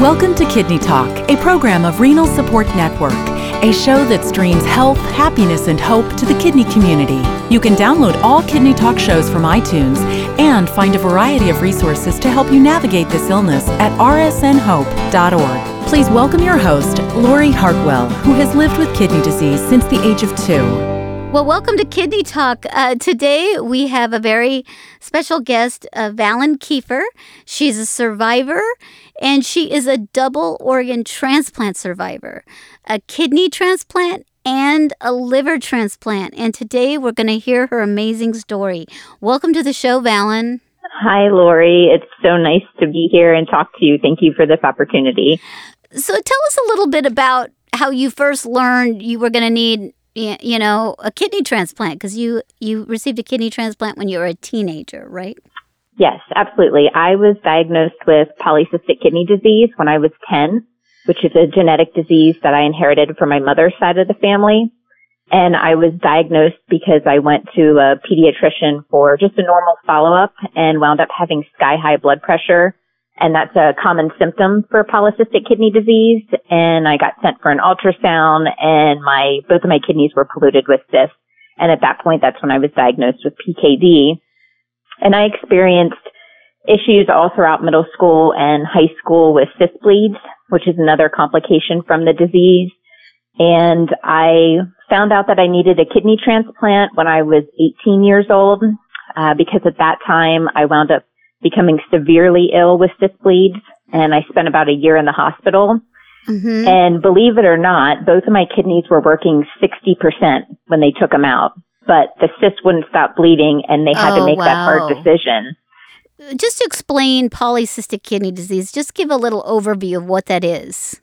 Welcome to Kidney Talk, a program of Renal Support Network, a show that streams health, happiness, and hope to the kidney community. You can download all Kidney Talk shows from iTunes and find a variety of resources to help you navigate this illness at rsnhope.org. Please welcome your host, Lori Hartwell, who has lived with kidney disease since the age of two. Well, welcome to Kidney Talk. Uh, today we have a very special guest, uh, Valen Keefer. She's a survivor and she is a double organ transplant survivor, a kidney transplant and a liver transplant. And today we're going to hear her amazing story. Welcome to the show, Valen. Hi, Lori. It's so nice to be here and talk to you. Thank you for this opportunity. So, tell us a little bit about how you first learned you were going to need you know, a kidney transplant because you you received a kidney transplant when you were a teenager, right? Yes, absolutely. I was diagnosed with polycystic kidney disease when I was 10, which is a genetic disease that I inherited from my mother's side of the family. And I was diagnosed because I went to a pediatrician for just a normal follow up and wound up having sky high blood pressure and that's a common symptom for polycystic kidney disease. And I got sent for an ultrasound and my, both of my kidneys were polluted with cysts. And at that point, that's when I was diagnosed with PKD. And I experienced issues all throughout middle school and high school with cyst bleeds, which is another complication from the disease. And I found out that I needed a kidney transplant when I was 18 years old, uh, because at that time I wound up becoming severely ill with cyst bleeds and I spent about a year in the hospital. Mm-hmm. And believe it or not, both of my kidneys were working 60% when they took them out, but the cyst wouldn't stop bleeding and they had oh, to make wow. that hard decision. Just to explain polycystic kidney disease, just give a little overview of what that is.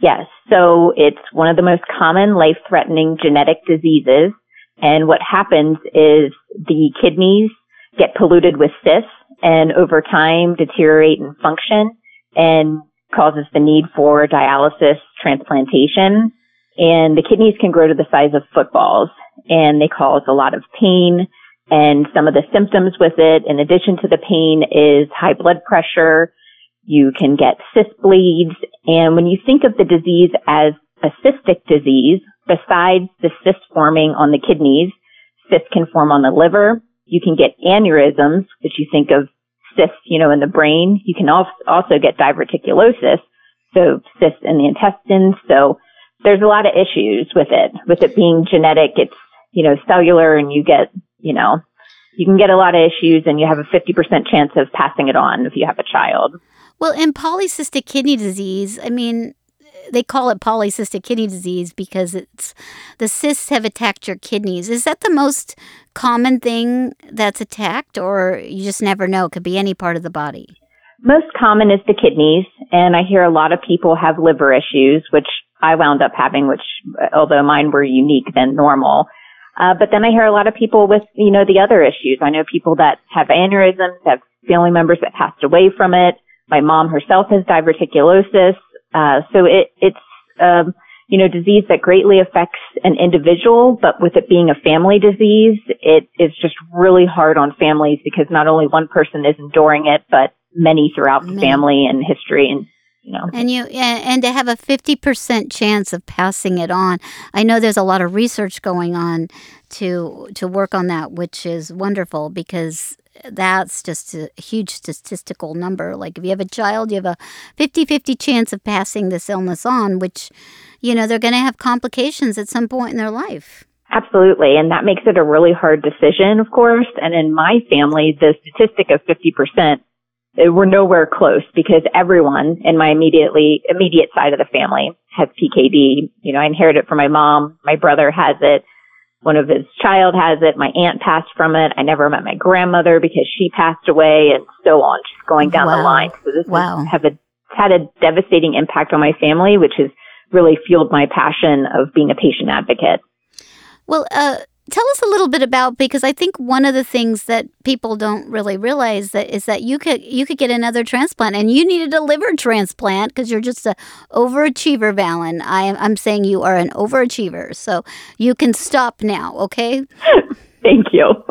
Yes. So it's one of the most common life threatening genetic diseases. And what happens is the kidneys get polluted with cysts and over time deteriorate in function and causes the need for dialysis transplantation. And the kidneys can grow to the size of footballs and they cause a lot of pain. And some of the symptoms with it, in addition to the pain, is high blood pressure. You can get cyst bleeds. And when you think of the disease as a cystic disease, besides the cyst forming on the kidneys, cysts can form on the liver, you can get aneurysms, which you think of cysts, you know, in the brain. You can also get diverticulosis, so cysts in the intestines. So there's a lot of issues with it. With it being genetic, it's, you know, cellular and you get, you know, you can get a lot of issues and you have a 50% chance of passing it on if you have a child. Well, in polycystic kidney disease, I mean, they call it polycystic kidney disease because it's the cysts have attacked your kidneys. Is that the most common thing that's attacked, or you just never know? It could be any part of the body. Most common is the kidneys, and I hear a lot of people have liver issues, which I wound up having, which although mine were unique than normal. Uh, but then I hear a lot of people with, you know, the other issues. I know people that have aneurysms, have family members that passed away from it. My mom herself has diverticulosis. Uh, so it, it's, um, you know, disease that greatly affects an individual, but with it being a family disease, it is just really hard on families because not only one person is enduring it, but many throughout the family and history and you know. And you and to have a 50% chance of passing it on. I know there's a lot of research going on to to work on that, which is wonderful because that's just a huge statistical number. Like if you have a child, you have a 50 50 chance of passing this illness on, which, you know, they're going to have complications at some point in their life. Absolutely. And that makes it a really hard decision, of course. And in my family, the statistic of 50%, eh, we're nowhere close because everyone in my immediately, immediate side of the family has PKD. You know, I inherited it from my mom. My brother has it one of his child has it. My aunt passed from it. I never met my grandmother because she passed away and so on, just going down wow. the line. So this wow. has have a, had a devastating impact on my family, which has really fueled my passion of being a patient advocate. Well, uh, tell us a little bit about because I think one of the things that people don't really realize that is that you could you could get another transplant and you needed a liver transplant because you're just a overachiever, Valen. I am I'm saying you are an overachiever, so you can stop now, okay? Thank you.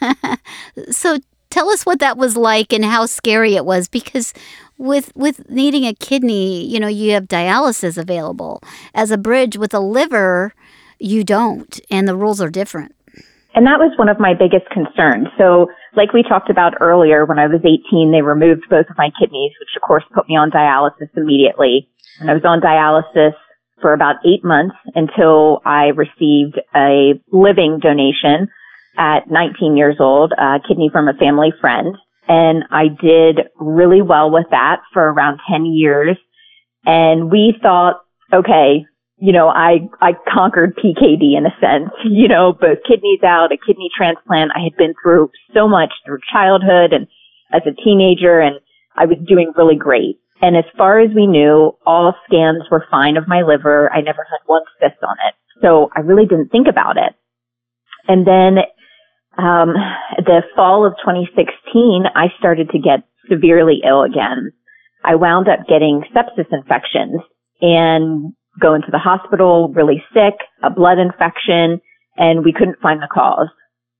so tell us what that was like and how scary it was because with with needing a kidney, you know, you have dialysis available. As a bridge with a liver, you don't, and the rules are different. And that was one of my biggest concerns. So, like we talked about earlier, when I was 18, they removed both of my kidneys, which of course put me on dialysis immediately. And I was on dialysis for about eight months until I received a living donation at 19 years old, a kidney from a family friend. And I did really well with that for around 10 years. And we thought, okay, you know, I, I conquered PKD in a sense, you know, both kidneys out, a kidney transplant. I had been through so much through childhood and as a teenager and I was doing really great. And as far as we knew, all scans were fine of my liver. I never had one cyst on it. So I really didn't think about it. And then, um, the fall of 2016, I started to get severely ill again. I wound up getting sepsis infections and going to the hospital really sick, a blood infection, and we couldn't find the cause.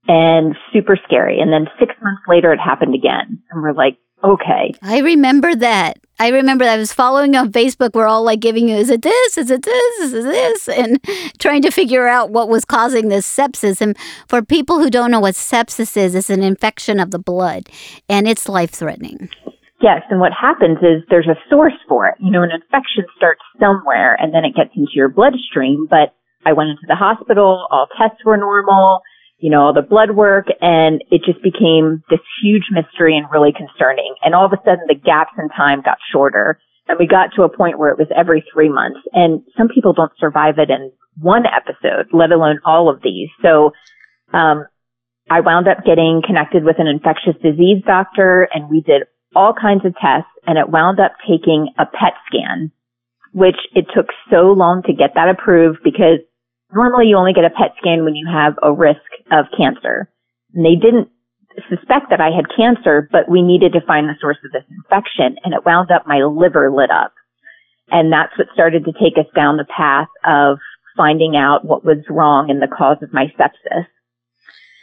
And super scary. And then six months later, it happened again. And we're like, okay. I remember that. I remember that I was following on Facebook. We're all like giving you, is it this? Is it this? Is it this? And trying to figure out what was causing this sepsis. And for people who don't know what sepsis is, it's an infection of the blood and it's life threatening. Yes, and what happens is there's a source for it. You know, an infection starts somewhere and then it gets into your bloodstream. But I went into the hospital, all tests were normal you know, all the blood work and it just became this huge mystery and really concerning. And all of a sudden the gaps in time got shorter and we got to a point where it was every three months and some people don't survive it in one episode, let alone all of these. So, um, I wound up getting connected with an infectious disease doctor and we did all kinds of tests and it wound up taking a PET scan, which it took so long to get that approved because normally you only get a PET scan when you have a risk of cancer. And they didn't suspect that I had cancer, but we needed to find the source of this infection and it wound up my liver lit up. And that's what started to take us down the path of finding out what was wrong and the cause of my sepsis.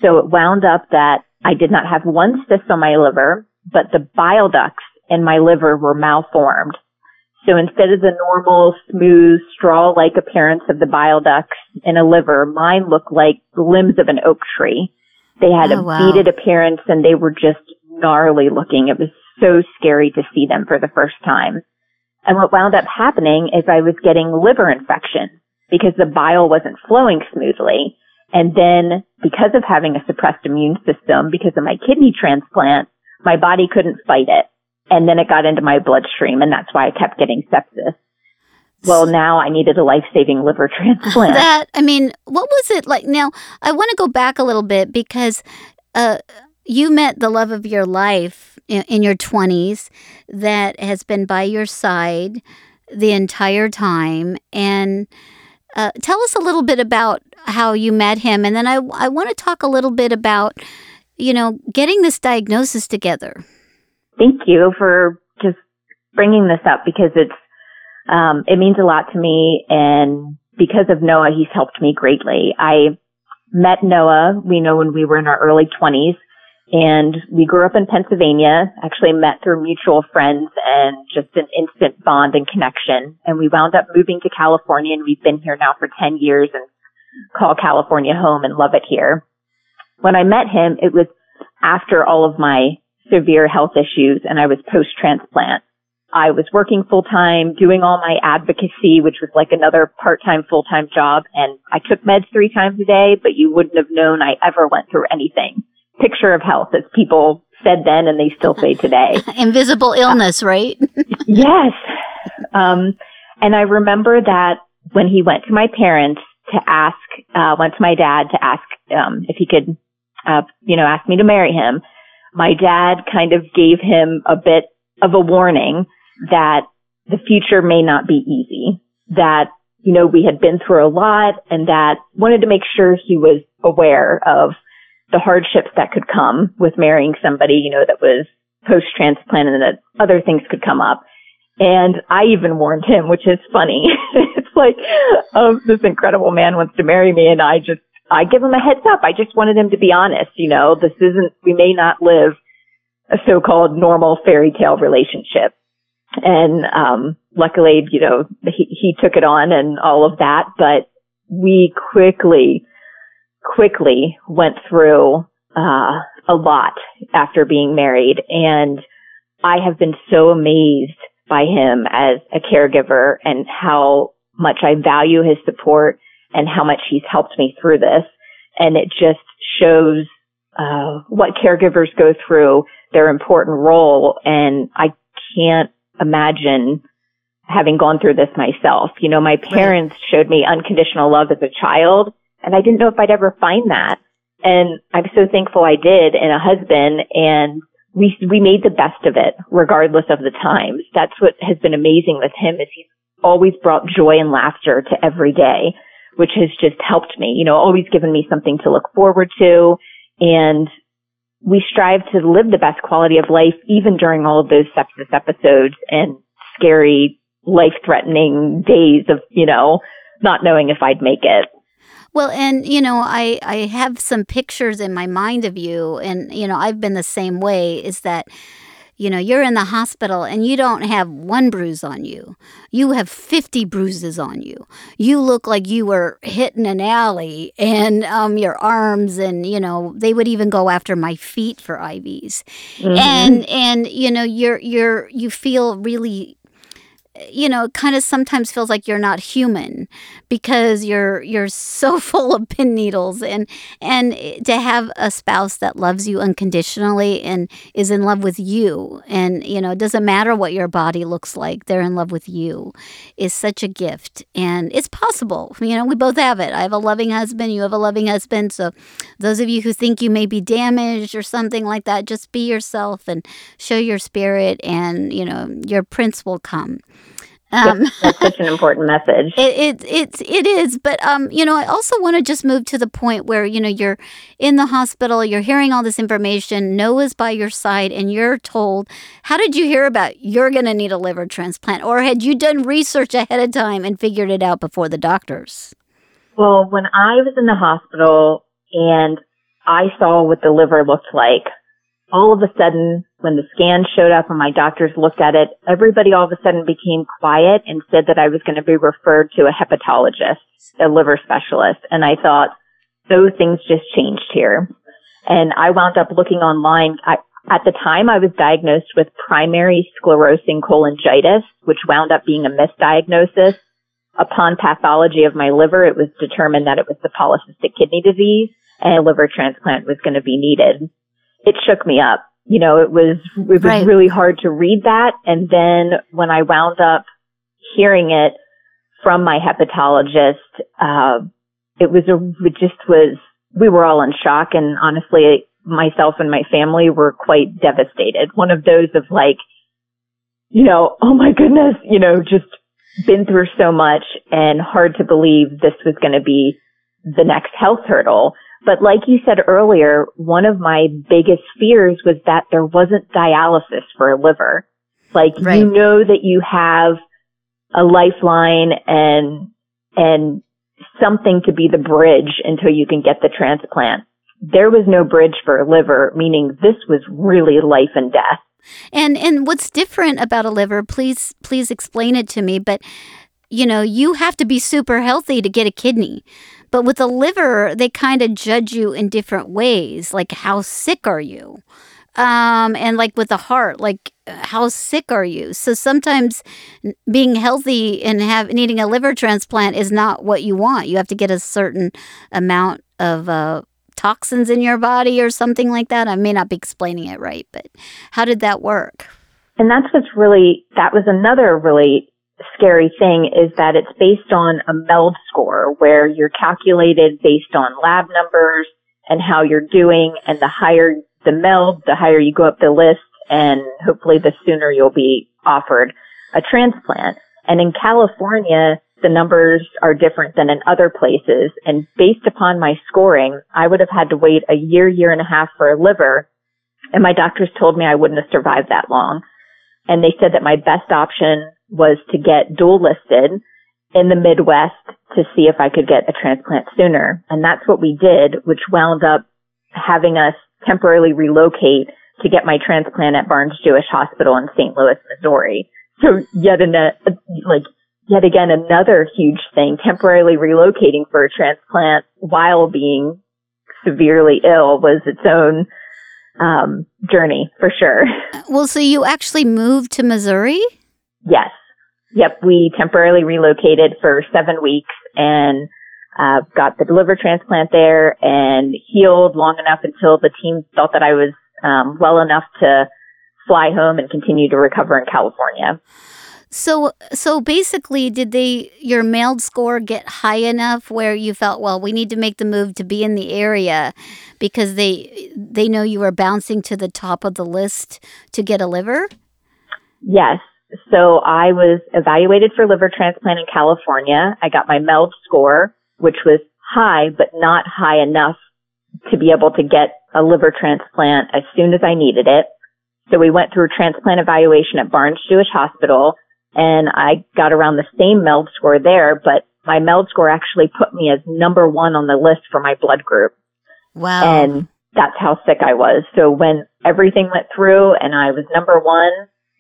So it wound up that I did not have one cyst on my liver, but the bile ducts in my liver were malformed. So instead of the normal smooth straw-like appearance of the bile ducts in a liver, mine looked like the limbs of an oak tree. They had oh, a wow. beaded appearance and they were just gnarly looking. It was so scary to see them for the first time. And what wound up happening is I was getting liver infection because the bile wasn't flowing smoothly. And then because of having a suppressed immune system, because of my kidney transplant, my body couldn't fight it and then it got into my bloodstream and that's why I kept getting sepsis. Well, now I needed a life-saving liver transplant. that I mean, what was it like? Now, I want to go back a little bit because uh, you met the love of your life in, in your 20s that has been by your side the entire time and uh, tell us a little bit about how you met him and then I, I want to talk a little bit about you know getting this diagnosis together thank you for just bringing this up because it's um, it means a lot to me, and because of Noah, he's helped me greatly. I met Noah, we know when we were in our early 20s, and we grew up in Pennsylvania, actually met through mutual friends and just an instant bond and connection. And we wound up moving to California, and we've been here now for 10 years and call California home and love it here. When I met him, it was after all of my severe health issues and I was post transplant. I was working full time, doing all my advocacy, which was like another part time, full time job. And I took meds three times a day, but you wouldn't have known I ever went through anything. Picture of health, as people said then and they still say today. Invisible illness, uh, right? yes. Um, and I remember that when he went to my parents to ask, uh, went to my dad to ask, um, if he could, uh, you know, asked me to marry him my dad kind of gave him a bit of a warning that the future may not be easy, that, you know, we had been through a lot and that wanted to make sure he was aware of the hardships that could come with marrying somebody, you know, that was post transplant and that other things could come up. And I even warned him, which is funny. it's like, oh, this incredible man wants to marry me and I just I give him a heads up. I just wanted him to be honest. You know, this isn't, we may not live a so-called normal fairy tale relationship. And, um, luckily, you know, he, he took it on and all of that, but we quickly, quickly went through, uh, a lot after being married. And I have been so amazed by him as a caregiver and how much I value his support and how much he's helped me through this. And it just shows uh, what caregivers go through, their important role, and I can't imagine having gone through this myself. You know, my parents showed me unconditional love as a child, and I didn't know if I'd ever find that. And I'm so thankful I did, and a husband, and we we made the best of it, regardless of the times. That's what has been amazing with him is he's always brought joy and laughter to every day, which has just helped me. You know, always given me something to look forward to, and we strive to live the best quality of life, even during all of those sepsis episodes and scary, life-threatening days of you know not knowing if I'd make it. Well, and you know, I I have some pictures in my mind of you, and you know, I've been the same way. Is that you know, you're in the hospital and you don't have one bruise on you. You have 50 bruises on you. You look like you were hit in an alley and um, your arms and, you know, they would even go after my feet for IVs. Mm-hmm. And, and, you know, you're, you're, you feel really you know, it kind of sometimes feels like you're not human because you're you're so full of pin needles and and to have a spouse that loves you unconditionally and is in love with you and you know, it doesn't matter what your body looks like, they're in love with you is such a gift and it's possible. You know, we both have it. I have a loving husband, you have a loving husband. So those of you who think you may be damaged or something like that, just be yourself and show your spirit and, you know, your prince will come. Um, That's such an important message. It, it it it is, but um, you know, I also want to just move to the point where you know you're in the hospital, you're hearing all this information, Noah's by your side, and you're told, how did you hear about you're going to need a liver transplant, or had you done research ahead of time and figured it out before the doctors? Well, when I was in the hospital and I saw what the liver looked like, all of a sudden, when the scan showed up and my doctors looked at it, everybody all of a sudden became quiet and said that I was going to be referred to a hepatologist, a liver specialist. And I thought, those things just changed here. And I wound up looking online. I, at the time, I was diagnosed with primary sclerosing cholangitis, which wound up being a misdiagnosis. Upon pathology of my liver, it was determined that it was the polycystic kidney disease and a liver transplant was going to be needed it shook me up. You know, it was, it was right. really hard to read that. And then when I wound up hearing it from my hepatologist, uh, it was a, it just was, we were all in shock. And honestly, myself and my family were quite devastated. One of those of like, you know, oh my goodness, you know, just been through so much and hard to believe this was going to be the next health hurdle. But like you said earlier, one of my biggest fears was that there wasn't dialysis for a liver. Like right. you know that you have a lifeline and, and something to be the bridge until you can get the transplant. There was no bridge for a liver, meaning this was really life and death. And and what's different about a liver? Please please explain it to me. But you know, you have to be super healthy to get a kidney. But with the liver, they kind of judge you in different ways. Like, how sick are you? Um, and like with the heart, like how sick are you? So sometimes being healthy and have needing a liver transplant is not what you want. You have to get a certain amount of uh, toxins in your body or something like that. I may not be explaining it right, but how did that work? And that's what's really, that was another really scary thing is that it's based on a MELD score where you're calculated based on lab numbers and how you're doing. And the higher the MELD, the higher you go up the list and hopefully the sooner you'll be offered a transplant. And in California, the numbers are different than in other places. And based upon my scoring, I would have had to wait a year, year and a half for a liver. And my doctors told me I wouldn't have survived that long. And they said that my best option was to get dual listed in the Midwest to see if I could get a transplant sooner. And that's what we did, which wound up having us temporarily relocate to get my transplant at Barnes Jewish Hospital in St. Louis, Missouri. so yet in a, like, yet again, another huge thing, temporarily relocating for a transplant while being severely ill was its own um, journey for sure. Well, so you actually moved to Missouri? Yes. Yep. We temporarily relocated for seven weeks and uh, got the liver transplant there and healed long enough until the team felt that I was um, well enough to fly home and continue to recover in California. So so basically did they your MELD score get high enough where you felt well we need to make the move to be in the area because they they know you were bouncing to the top of the list to get a liver? Yes. So I was evaluated for liver transplant in California. I got my MELD score, which was high, but not high enough to be able to get a liver transplant as soon as I needed it. So we went through transplant evaluation at Barnes Jewish Hospital and I got around the same MELD score there, but my MELD score actually put me as number one on the list for my blood group. Wow. And that's how sick I was. So when everything went through and I was number one,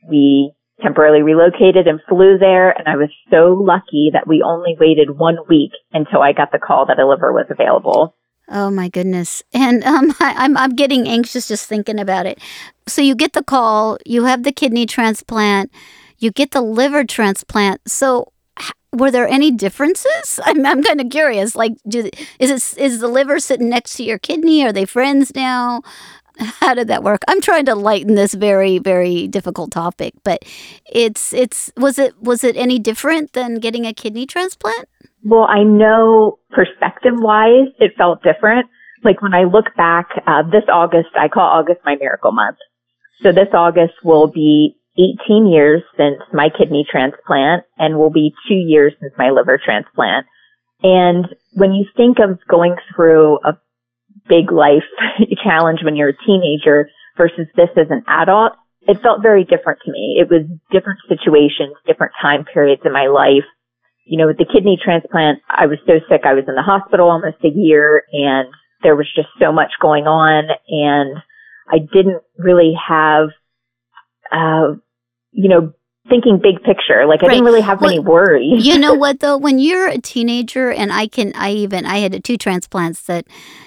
we temporarily relocated and flew there. And I was so lucky that we only waited one week until I got the call that a liver was available. Oh my goodness. And um, I, I'm, I'm getting anxious just thinking about it. So you get the call, you have the kidney transplant you get the liver transplant. So were there any differences? I'm, I'm kind of curious. Like, do, is it is the liver sitting next to your kidney? Are they friends now? How did that work? I'm trying to lighten this very very difficult topic, but it's it's was it was it any different than getting a kidney transplant? Well, I know perspective wise, it felt different. Like when I look back, uh, this August, I call August my miracle month. So this August will be 18 years since my kidney transplant and will be two years since my liver transplant. And when you think of going through a big life challenge when you're a teenager versus this as an adult, it felt very different to me. It was different situations, different time periods in my life. You know, with the kidney transplant, I was so sick. I was in the hospital almost a year and there was just so much going on and I didn't really have uh, you know, thinking big picture. Like I right. didn't really have well, many worries. you know what though, when you're a teenager and I can I even I had two transplants that,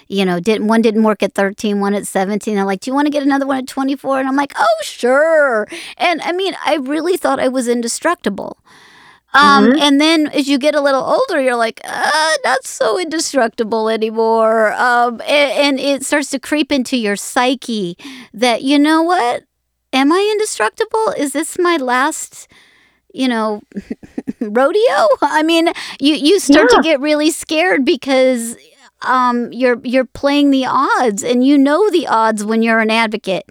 you know, didn't one didn't work at 13, one at 17. I'm like, "Do you want to get another one at 24?" And I'm like, "Oh, sure." And I mean, I really thought I was indestructible. Um, mm-hmm. And then as you get a little older, you're like, uh, not so indestructible anymore. Um, and, and it starts to creep into your psyche that, you know what? Am I indestructible? Is this my last, you know, rodeo? I mean, you you start yeah. to get really scared because um, you're you're playing the odds, and you know the odds when you're an advocate.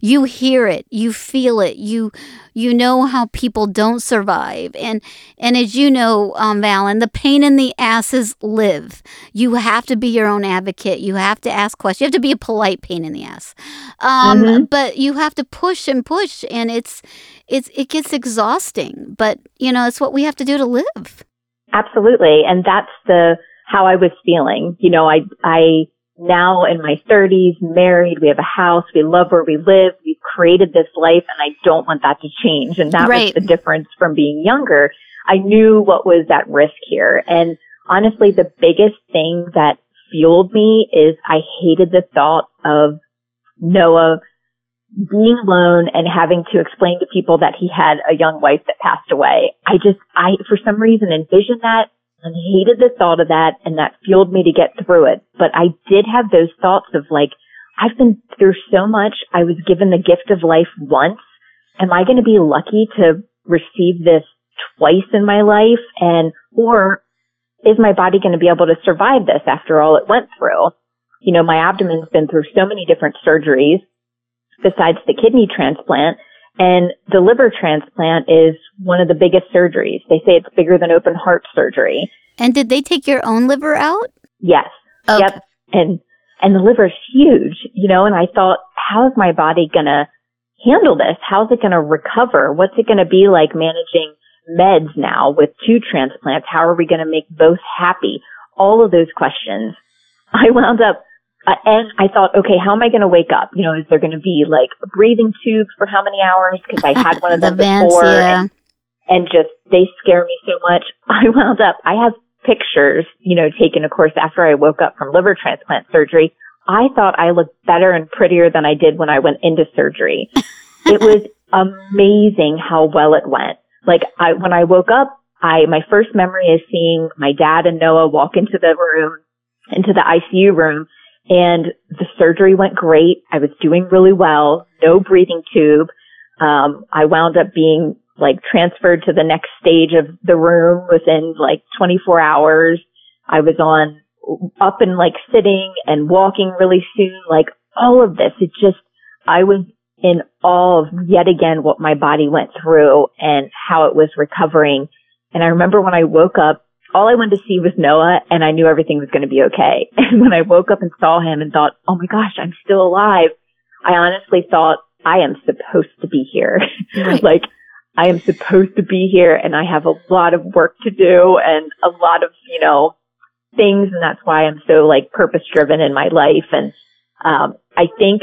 You hear it, you feel it, you you know how people don't survive, and and as you know, um, Valen, the pain in the asses live. You have to be your own advocate. You have to ask questions. You have to be a polite pain in the ass, um, mm-hmm. but you have to push and push, and it's it's it gets exhausting. But you know, it's what we have to do to live. Absolutely, and that's the how I was feeling. You know, I, I now in my thirties, married, we have a house, we love where we live, we've created this life and I don't want that to change. And that right. was the difference from being younger. I knew what was at risk here. And honestly, the biggest thing that fueled me is I hated the thought of Noah being alone and having to explain to people that he had a young wife that passed away. I just, I, for some reason envisioned that and hated the thought of that and that fueled me to get through it. But I did have those thoughts of like, I've been through so much. I was given the gift of life once. Am I going to be lucky to receive this twice in my life? And, or is my body going to be able to survive this after all it went through? You know, my abdomen's been through so many different surgeries besides the kidney transplant and the liver transplant is one of the biggest surgeries. They say it's bigger than open heart surgery. And did they take your own liver out? Yes. Okay. Yep. And and the liver is huge, you know, and I thought, how is my body gonna handle this? How's it gonna recover? What's it gonna be like managing meds now with two transplants? How are we gonna make both happy? All of those questions. I wound up Uh, and I thought, okay, how am I going to wake up? You know, is there going to be like breathing tubes for how many hours? Because I had one of them the before. Yeah. and just they scare me so much. I wound up, I have pictures, you know, taken, of course, after I woke up from liver transplant surgery. I thought I looked better and prettier than I did when I went into surgery. it was amazing how well it went. Like I, when I woke up, I, my first memory is seeing my dad and Noah walk into the room, into the ICU room, and the surgery went great. I was doing really well. No breathing tube. Um, I wound up being like transferred to the next stage of the room within like 24 hours. I was on up and like sitting and walking really soon. Like all of this, it just, I was in awe of yet again what my body went through and how it was recovering. And I remember when I woke up, all I wanted to see was Noah and I knew everything was going to be okay. And when I woke up and saw him and thought, oh my gosh, I'm still alive, I honestly thought I am supposed to be here. Right. like I am supposed to be here and I have a lot of work to do and a lot of, you know, things. And that's why I'm so like purpose driven in my life. And, um, I think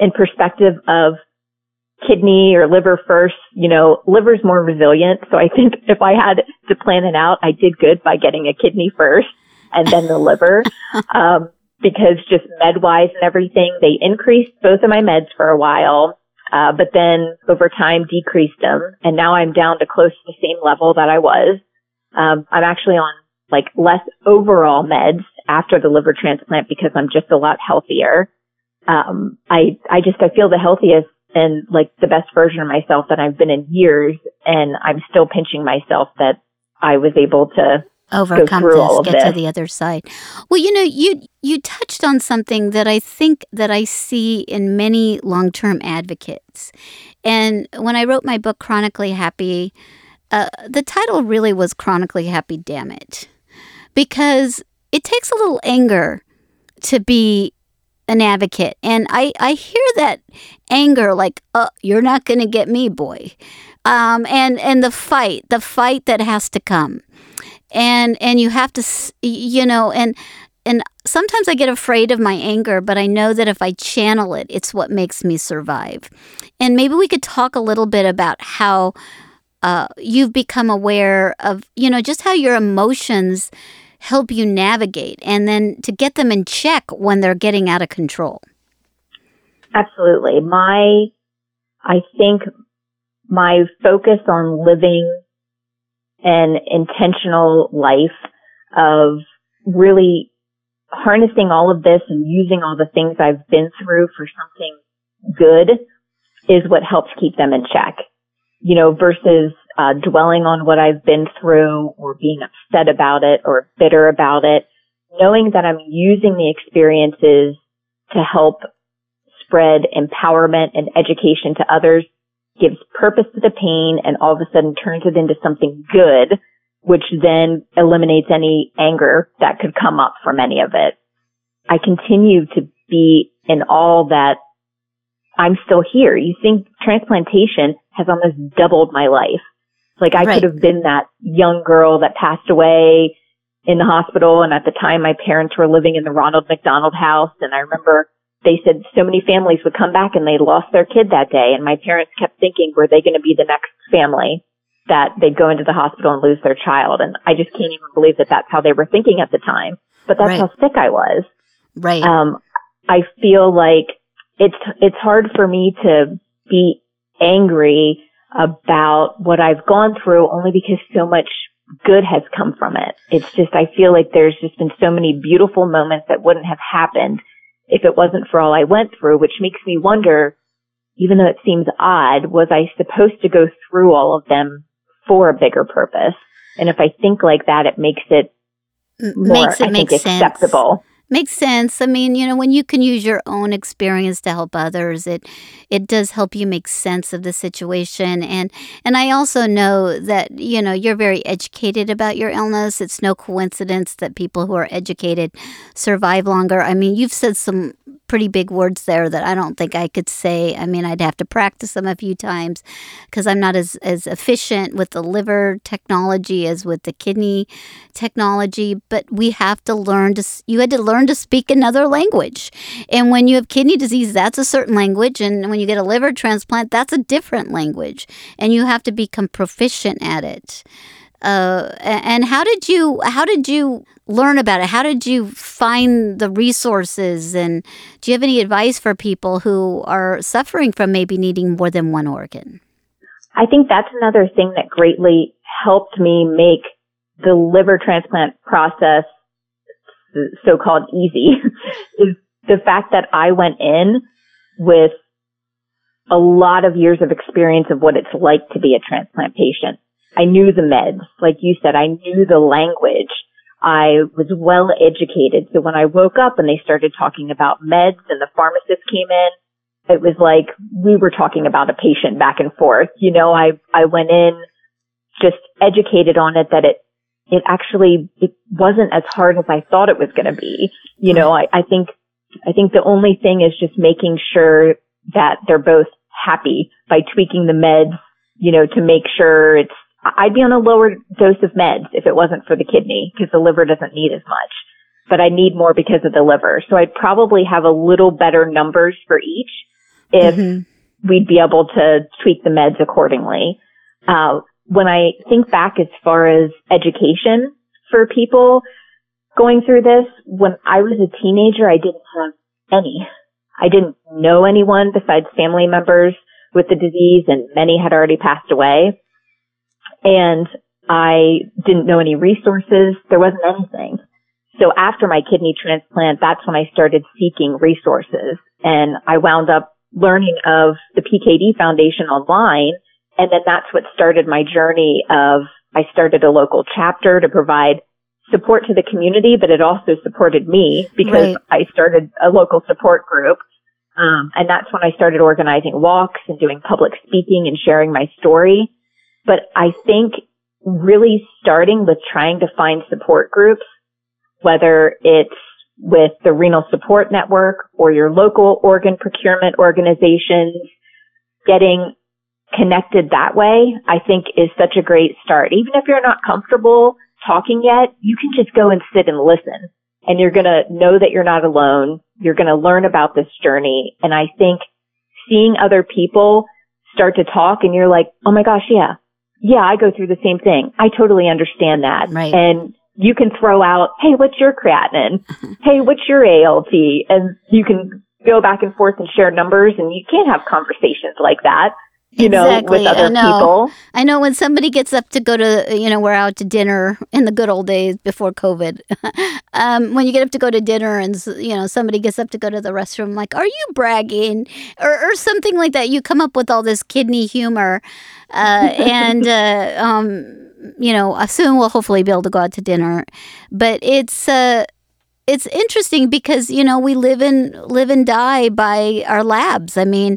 in perspective of kidney or liver first, you know, liver's more resilient. So I think if I had to plan it out, I did good by getting a kidney first and then the liver. Um, because just med wise and everything, they increased both of my meds for a while. Uh, but then over time decreased them and now I'm down to close to the same level that I was. Um, I'm actually on like less overall meds after the liver transplant because I'm just a lot healthier. Um, I, I just, I feel the healthiest and like the best version of myself that I've been in years. And I'm still pinching myself that I was able to overcome this, get this. to the other side. Well, you know, you you touched on something that I think that I see in many long-term advocates. And when I wrote my book Chronically Happy, uh, the title really was Chronically Happy Damn It. Because it takes a little anger to be an advocate. And I, I hear that anger like, oh, you're not going to get me, boy. Um, and, and the fight, the fight that has to come. And, and you have to, you know, and, and sometimes I get afraid of my anger, but I know that if I channel it, it's what makes me survive. And maybe we could talk a little bit about how uh, you've become aware of, you know, just how your emotions help you navigate and then to get them in check when they're getting out of control. Absolutely. My, I think my focus on living an intentional life of really harnessing all of this and using all the things I've been through for something good is what helps keep them in check. You know, versus uh, dwelling on what I've been through or being upset about it or bitter about it, knowing that I'm using the experiences to help spread empowerment and education to others gives purpose to the pain and all of a sudden turns it into something good, which then eliminates any anger that could come up from any of it. I continue to be in all that I'm still here. You think transplantation has almost doubled my life. Like I right. could have been that young girl that passed away in the hospital. And at the time, my parents were living in the Ronald McDonald house. And I remember they said so many families would come back and they lost their kid that day. And my parents kept thinking, were they going to be the next family that they'd go into the hospital and lose their child? And I just can't even believe that that's how they were thinking at the time. But that's right. how sick I was. Right. Um, I feel like it's, it's hard for me to be angry about what I've gone through only because so much good has come from it. It's just, I feel like there's just been so many beautiful moments that wouldn't have happened if it wasn't for all I went through, which makes me wonder, even though it seems odd, was I supposed to go through all of them for a bigger purpose? And if I think like that, it makes it more, makes it I make think, sense. acceptable. Makes sense. I mean, you know, when you can use your own experience to help others, it it does help you make sense of the situation. And and I also know that, you know, you're very educated about your illness. It's no coincidence that people who are educated survive longer. I mean, you've said some pretty big words there that I don't think I could say. I mean, I'd have to practice them a few times because I'm not as, as efficient with the liver technology as with the kidney technology. But we have to learn to, you had to learn to speak another language. And when you have kidney disease, that's a certain language. And when you get a liver transplant, that's a different language. And you have to become proficient at it. Uh, and how did you how did you learn about it? How did you find the resources? And do you have any advice for people who are suffering from maybe needing more than one organ? I think that's another thing that greatly helped me make the liver transplant process so-called easy is the fact that I went in with a lot of years of experience of what it's like to be a transplant patient. I knew the meds. Like you said, I knew the language. I was well educated. So when I woke up and they started talking about meds and the pharmacist came in, it was like we were talking about a patient back and forth. You know, I, I went in just educated on it that it, it actually, it wasn't as hard as I thought it was going to be. You know, I, I think, I think the only thing is just making sure that they're both happy by tweaking the meds, you know, to make sure it's I'd be on a lower dose of meds if it wasn't for the kidney because the liver doesn't need as much. But I need more because of the liver. So I'd probably have a little better numbers for each if mm-hmm. we'd be able to tweak the meds accordingly. Uh, when I think back as far as education for people going through this, when I was a teenager, I didn't have any. I didn't know anyone besides family members with the disease and many had already passed away and I didn't know any resources. There wasn't anything. So after my kidney transplant, that's when I started seeking resources and I wound up learning of the PKD Foundation online. And then that's what started my journey of I started a local chapter to provide support to the community, but it also supported me because right. I started a local support group. Um, and that's when I started organizing walks and doing public speaking and sharing my story. But I think really starting with trying to find support groups, whether it's with the Renal Support Network or your local organ procurement organizations, getting connected that way, I think is such a great start. Even if you're not comfortable talking yet, you can just go and sit and listen and you're going to know that you're not alone. You're going to learn about this journey. And I think seeing other people start to talk and you're like, Oh my gosh, yeah, yeah, I go through the same thing. I totally understand that. Right. And you can throw out, hey, what's your creatinine? hey, what's your ALT? And you can go back and forth and share numbers and you can't have conversations like that you exactly. know, with other I know. people. I know when somebody gets up to go to, you know, we're out to dinner in the good old days before COVID. um, when you get up to go to dinner and, you know, somebody gets up to go to the restroom, like, are you bragging? Or, or something like that. You come up with all this kidney humor. Uh, and, uh, um, you know, soon we'll hopefully be able to go out to dinner. But it's, uh, it's interesting because you know we live and live and die by our labs. I mean,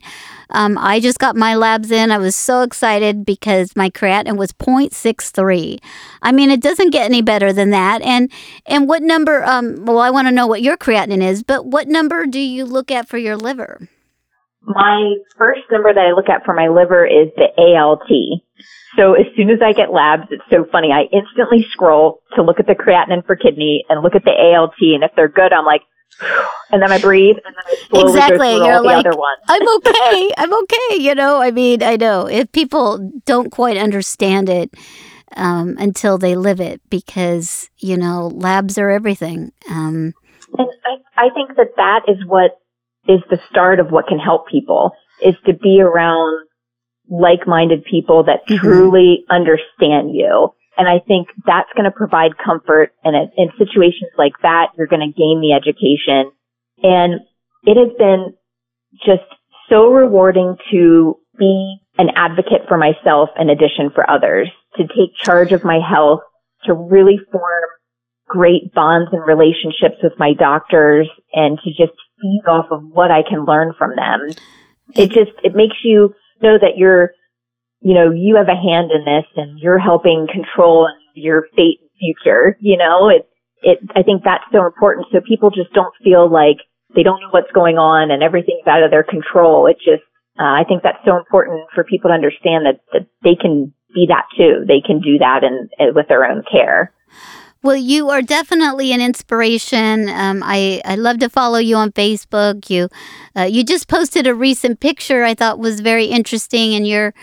um, I just got my labs in. I was so excited because my creatinine was 0.63. I mean, it doesn't get any better than that. And and what number? Um, well, I want to know what your creatinine is, but what number do you look at for your liver? My first number that I look at for my liver is the ALT. So as soon as I get labs, it's so funny. I instantly scroll to look at the creatinine for kidney and look at the ALT. And if they're good, I'm like, and then I breathe, and then I slowly exactly. You're all like, the other ones. I'm okay. I'm okay. You know, I mean, I know if people don't quite understand it um, until they live it, because you know, labs are everything. Um, and I, I think that that is what is the start of what can help people is to be around like-minded people that mm-hmm. truly understand you. And I think that's going to provide comfort. And in situations like that, you're going to gain the education. And it has been just so rewarding to be an advocate for myself in addition for others, to take charge of my health, to really form great bonds and relationships with my doctors and to just feed off of what I can learn from them. It just, it makes you know that you're, you know, you have a hand in this and you're helping control your fate and future, you know, it, it, I think that's so important. So people just don't feel like they don't know what's going on and everything's out of their control. It just, uh, I think that's so important for people to understand that, that they can be that too. They can do that and with their own care. Well, you are definitely an inspiration. Um, I I love to follow you on Facebook. You uh, you just posted a recent picture I thought was very interesting, and you're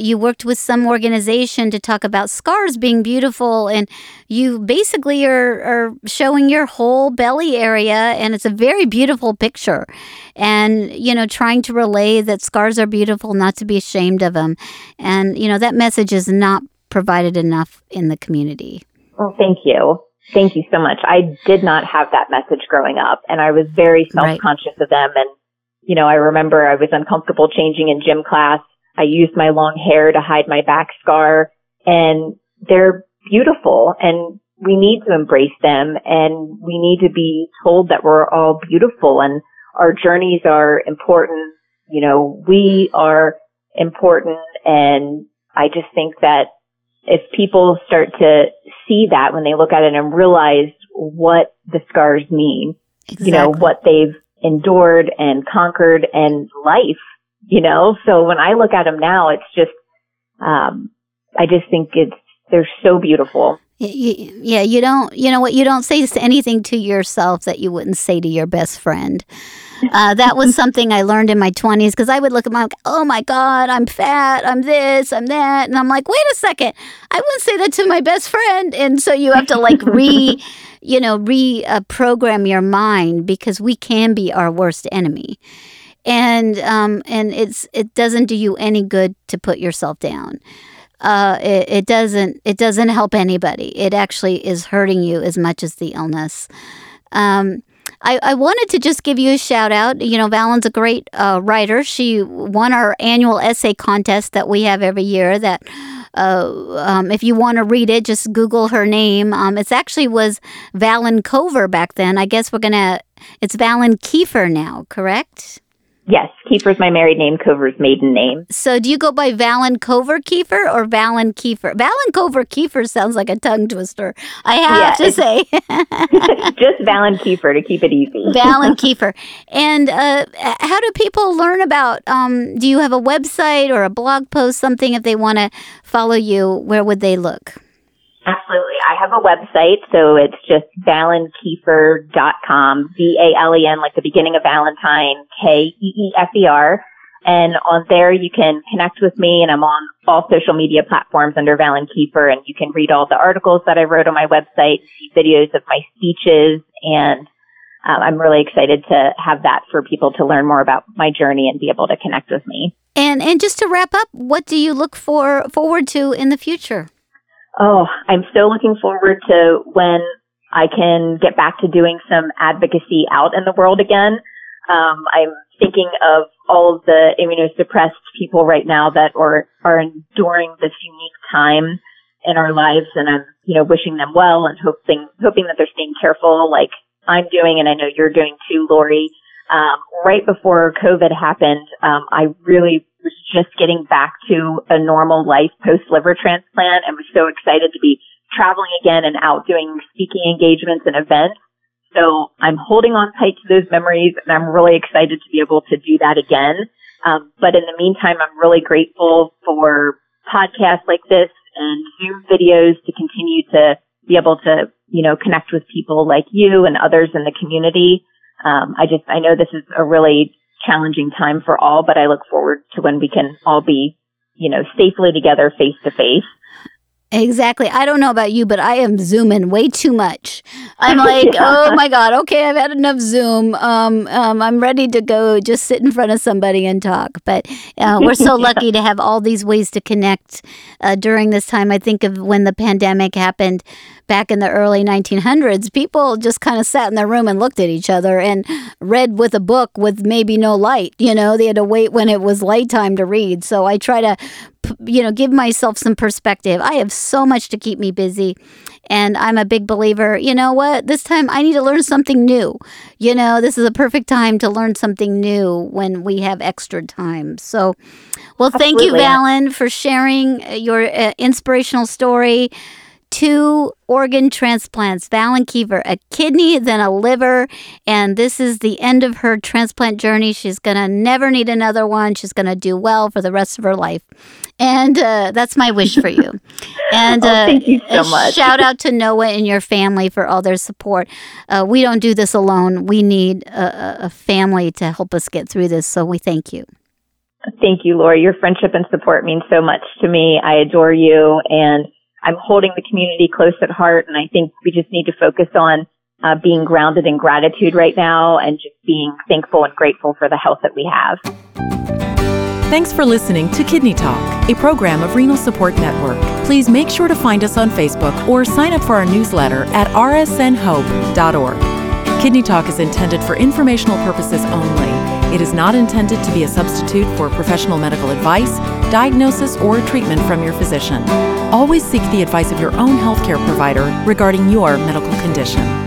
you worked with some organization to talk about scars being beautiful and you basically are, are showing your whole belly area and it's a very beautiful picture. And you know trying to relay that scars are beautiful not to be ashamed of them and you know that message is not provided enough in the community. Well thank you. Thank you so much. I did not have that message growing up and i was very self-conscious right. of them. And you know i remember i was uncomfortable changing in gym class I used my long hair to hide my back scar and they're beautiful and we need to embrace them and we need to be told that we're all beautiful and our journeys are important. You know, we are important and I just think that if people start to see that when they look at it and realize what the scars mean, exactly. you know, what they've endured and conquered and life you know? So when I look at them now, it's just, um, I just think it's, they're so beautiful. Yeah, you don't, you know what, you don't say anything to yourself that you wouldn't say to your best friend. Uh, that was something I learned in my 20s because I would look at my, oh my God, I'm fat, I'm this, I'm that. And I'm like, wait a second, I wouldn't say that to my best friend. And so you have to like re, you know, reprogram uh, your mind because we can be our worst enemy and um, and it's it doesn't do you any good to put yourself down. Uh, it, it doesn't it doesn't help anybody. It actually is hurting you as much as the illness. Um, I, I wanted to just give you a shout out. You know, Valen's a great uh, writer. She won our annual essay contest that we have every year. That uh, um, if you want to read it, just Google her name. Um, it's actually was Valen Cover back then. I guess we're gonna. It's Valen Keefer now, correct? Yes, Keefer's my married name, Cover's maiden name. So do you go by Valen Cover Keefer or Valen Keefer? Valen Cover Keefer sounds like a tongue twister. I have yeah, to say. just Valen Keefer to keep it easy. Valen Keefer. And uh, how do people learn about, um, do you have a website or a blog post, something if they want to follow you, where would they look? Absolutely. Have a website, so it's just valenkeefer.com, V-A-L-E-N, like the beginning of Valentine, K-E-E-F-E-R. And on there you can connect with me and I'm on all social media platforms under Valen Keefer and you can read all the articles that I wrote on my website, see videos of my speeches and um, I'm really excited to have that for people to learn more about my journey and be able to connect with me. And and just to wrap up, what do you look for forward to in the future? Oh, I'm so looking forward to when I can get back to doing some advocacy out in the world again. Um, I'm thinking of all of the immunosuppressed people right now that are, are enduring this unique time in our lives and I'm, you know, wishing them well and hoping, hoping that they're staying careful like I'm doing and I know you're doing too, Lori. Um, right before COVID happened, um, I really was just getting back to a normal life post liver transplant and was so excited to be traveling again and out doing speaking engagements and events. So I'm holding on tight to those memories and I'm really excited to be able to do that again. Um, but in the meantime, I'm really grateful for podcasts like this and Zoom videos to continue to be able to, you know, connect with people like you and others in the community. Um, I just, I know this is a really challenging time for all, but I look forward to when we can all be, you know, safely together face to face. Exactly. I don't know about you, but I am zooming way too much. I'm like, yeah. oh my god, okay, I've had enough Zoom. Um, um, I'm ready to go just sit in front of somebody and talk. But uh, we're so lucky to have all these ways to connect uh, during this time. I think of when the pandemic happened back in the early 1900s, people just kind of sat in their room and looked at each other and read with a book with maybe no light. You know, they had to wait when it was light time to read. So I try to, you know, give myself some perspective. I have so much to keep me busy. And I'm a big believer, you know what? This time I need to learn something new. You know, this is a perfect time to learn something new when we have extra time. So, well, thank Absolutely. you, Valen, for sharing your uh, inspirational story two organ transplants, Valen Keefer, a kidney, then a liver. And this is the end of her transplant journey. She's going to never need another one. She's going to do well for the rest of her life. And uh, that's my wish for you. And oh, thank you so much. shout out to Noah and your family for all their support. Uh, we don't do this alone. We need a, a family to help us get through this. So we thank you. Thank you, Lori. Your friendship and support means so much to me. I adore you and I'm holding the community close at heart. And I think we just need to focus on uh, being grounded in gratitude right now and just being thankful and grateful for the health that we have. Thanks for listening to Kidney Talk, a program of Renal Support Network. Please make sure to find us on Facebook or sign up for our newsletter at rsnhope.org. Kidney Talk is intended for informational purposes only. It is not intended to be a substitute for professional medical advice, diagnosis, or treatment from your physician. Always seek the advice of your own healthcare provider regarding your medical condition.